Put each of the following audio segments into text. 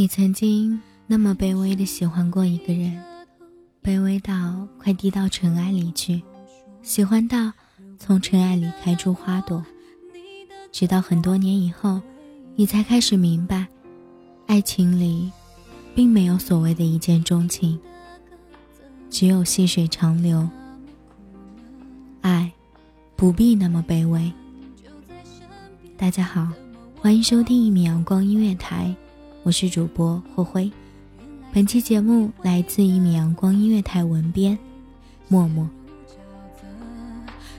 你曾经那么卑微的喜欢过一个人，卑微到快低到尘埃里去，喜欢到从尘埃里开出花朵。直到很多年以后，你才开始明白，爱情里，并没有所谓的一见钟情，只有细水长流。爱，不必那么卑微。大家好，欢迎收听一米阳光音乐台，我是主播霍辉。本期节目来自一米阳光音乐台文编默默。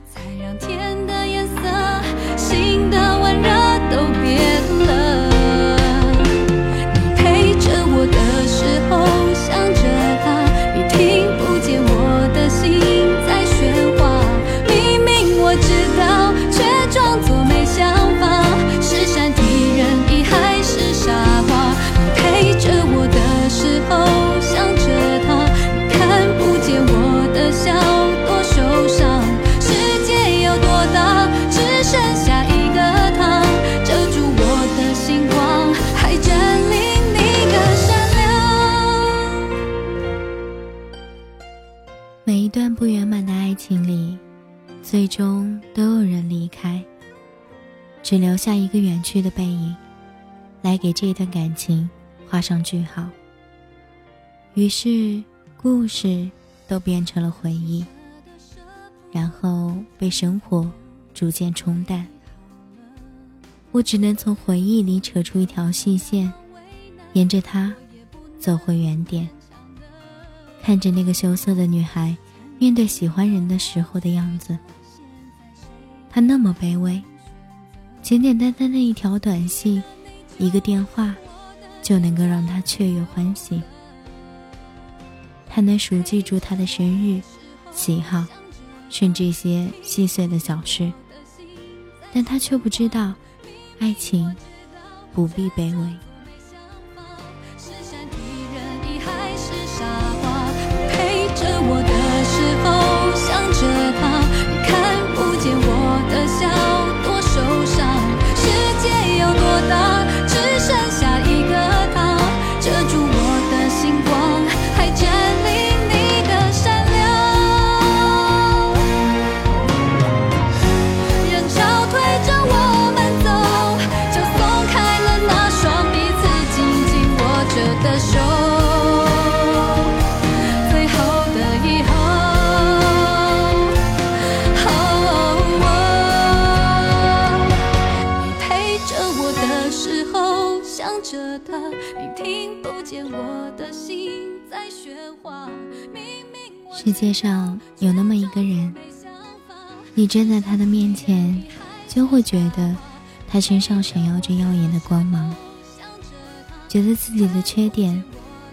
才让天的颜色、心的温热都变剩下一个他，遮住我的星光，还占领你的善良。每一段不圆满的爱情里，最终都有人离开，只留下一个远去的背影，来给这段感情画上句号。于是，故事都变成了回忆，然后被生活逐渐冲淡。我只能从回忆里扯出一条细线，沿着它走回原点。看着那个羞涩的女孩面对喜欢人的时候的样子，她那么卑微，简简单单的一条短信，一个电话，就能够让她雀跃欢喜。她能熟记住他的生日、喜好，甚至一些细碎的小事，但他却不知道，爱情不必卑微。世界上有那么一个人，你站在他的面前，就会觉得他身上闪耀着耀眼的光芒，觉得自己的缺点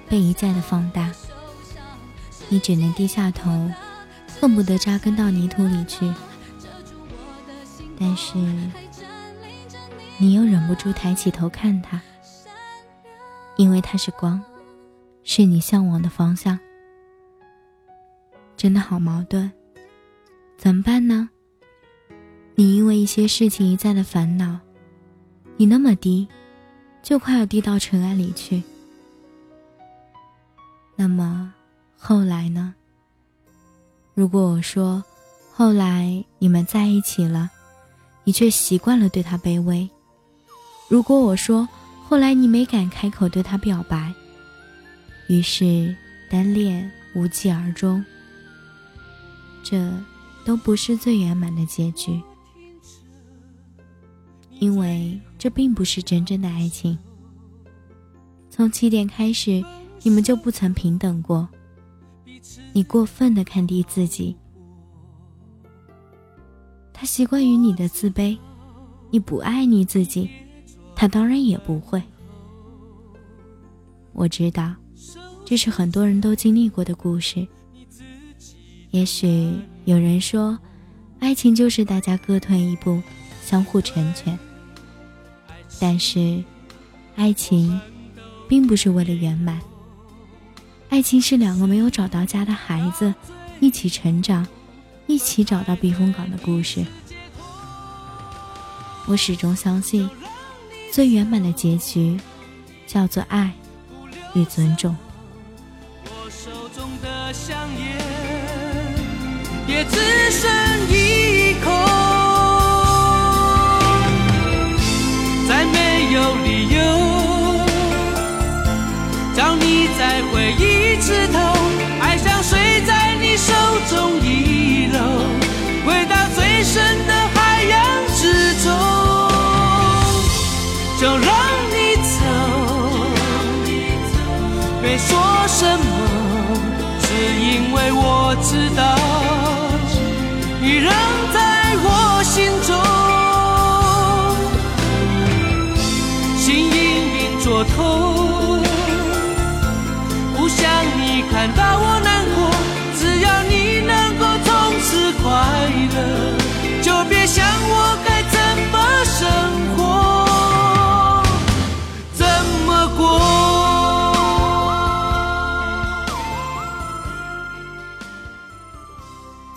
被一再的放大。你只能低下头，恨不得扎根到泥土里去。但是，你又忍不住抬起头看他，因为他是光，是你向往的方向。真的好矛盾，怎么办呢？你因为一些事情一再的烦恼，你那么低，就快要低到尘埃里去。那么后来呢？如果我说，后来你们在一起了。你却习惯了对他卑微。如果我说后来你没敢开口对他表白，于是单恋无疾而终，这都不是最圆满的结局，因为这并不是真正的爱情。从起点开始，你们就不曾平等过，你过分的看低自己。他习惯于你的自卑，你不爱你自己，他当然也不会。我知道，这是很多人都经历过的故事。也许有人说，爱情就是大家各退一步，相互成全。但是，爱情并不是为了圆满。爱情是两个没有找到家的孩子一起成长。一起找到避风港的故事。我始终相信，最圆满的结局，叫做爱与尊重。我手中的香烟也只剩一口，再没有理由找你再回一次，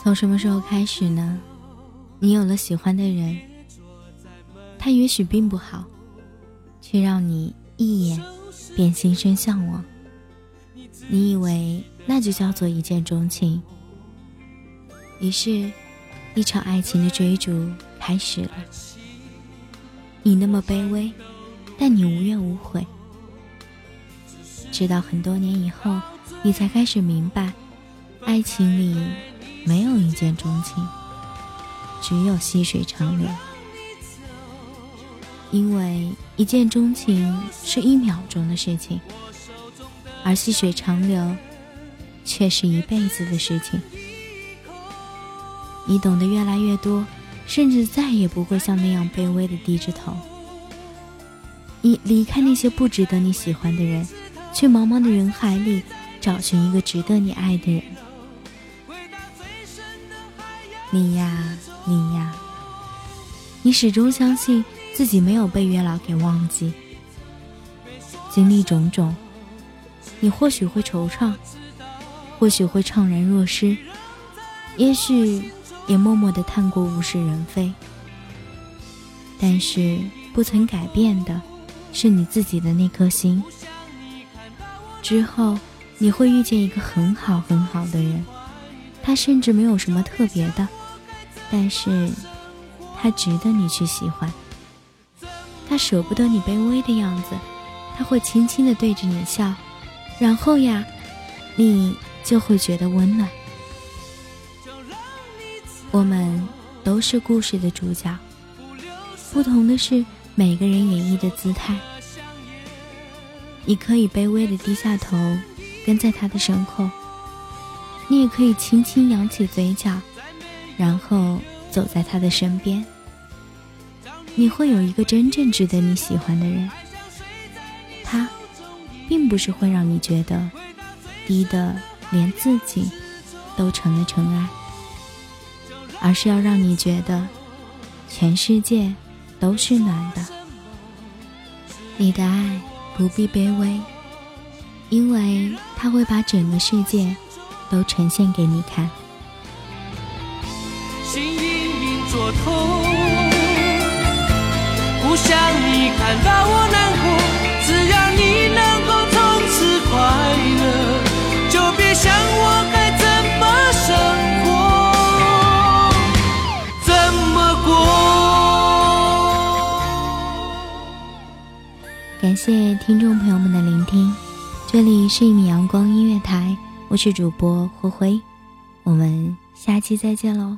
从什么时候开始呢？你有了喜欢的人，他也许并不好，却让你一眼便心生向往。你以为那就叫做一见钟情。于是，一场爱情的追逐开始了。你那么卑微，但你无怨无悔。直到很多年以后，你才开始明白，爱情里没有一见钟情，只有细水长流。因为一见钟情是一秒钟的事情，而细水长流却是一辈子的事情。你懂得越来越多，甚至再也不会像那样卑微的低着头。你离开那些不值得你喜欢的人，去茫茫的人海里找寻一个值得你爱的人。你呀，你呀，你始终相信自己没有被月老给忘记。经历种种，你或许会惆怅，或许会怅然若失，也许。也默默地叹过物是人非，但是不曾改变的，是你自己的那颗心。之后你会遇见一个很好很好的人，他甚至没有什么特别的，但是他值得你去喜欢。他舍不得你卑微的样子，他会轻轻地对着你笑，然后呀，你就会觉得温暖。我们都是故事的主角，不同的是每个人演绎的姿态。你可以卑微的低下头，跟在他的身后；你也可以轻轻扬起嘴角，然后走在他的身边，你会有一个真正值得你喜欢的人。他，并不是会让你觉得低的连自己都成了尘埃，而是要让你觉得全世界都是暖的。你的爱不必卑微，因为他会把整个世界都呈现给你看。痛，不想你看到我难过。只要你能够从此快乐，就别想我该怎么生活，怎么过。感谢听众朋友们的聆听，这里是一米阳光音乐台，我是主播灰灰，我们下期再见喽。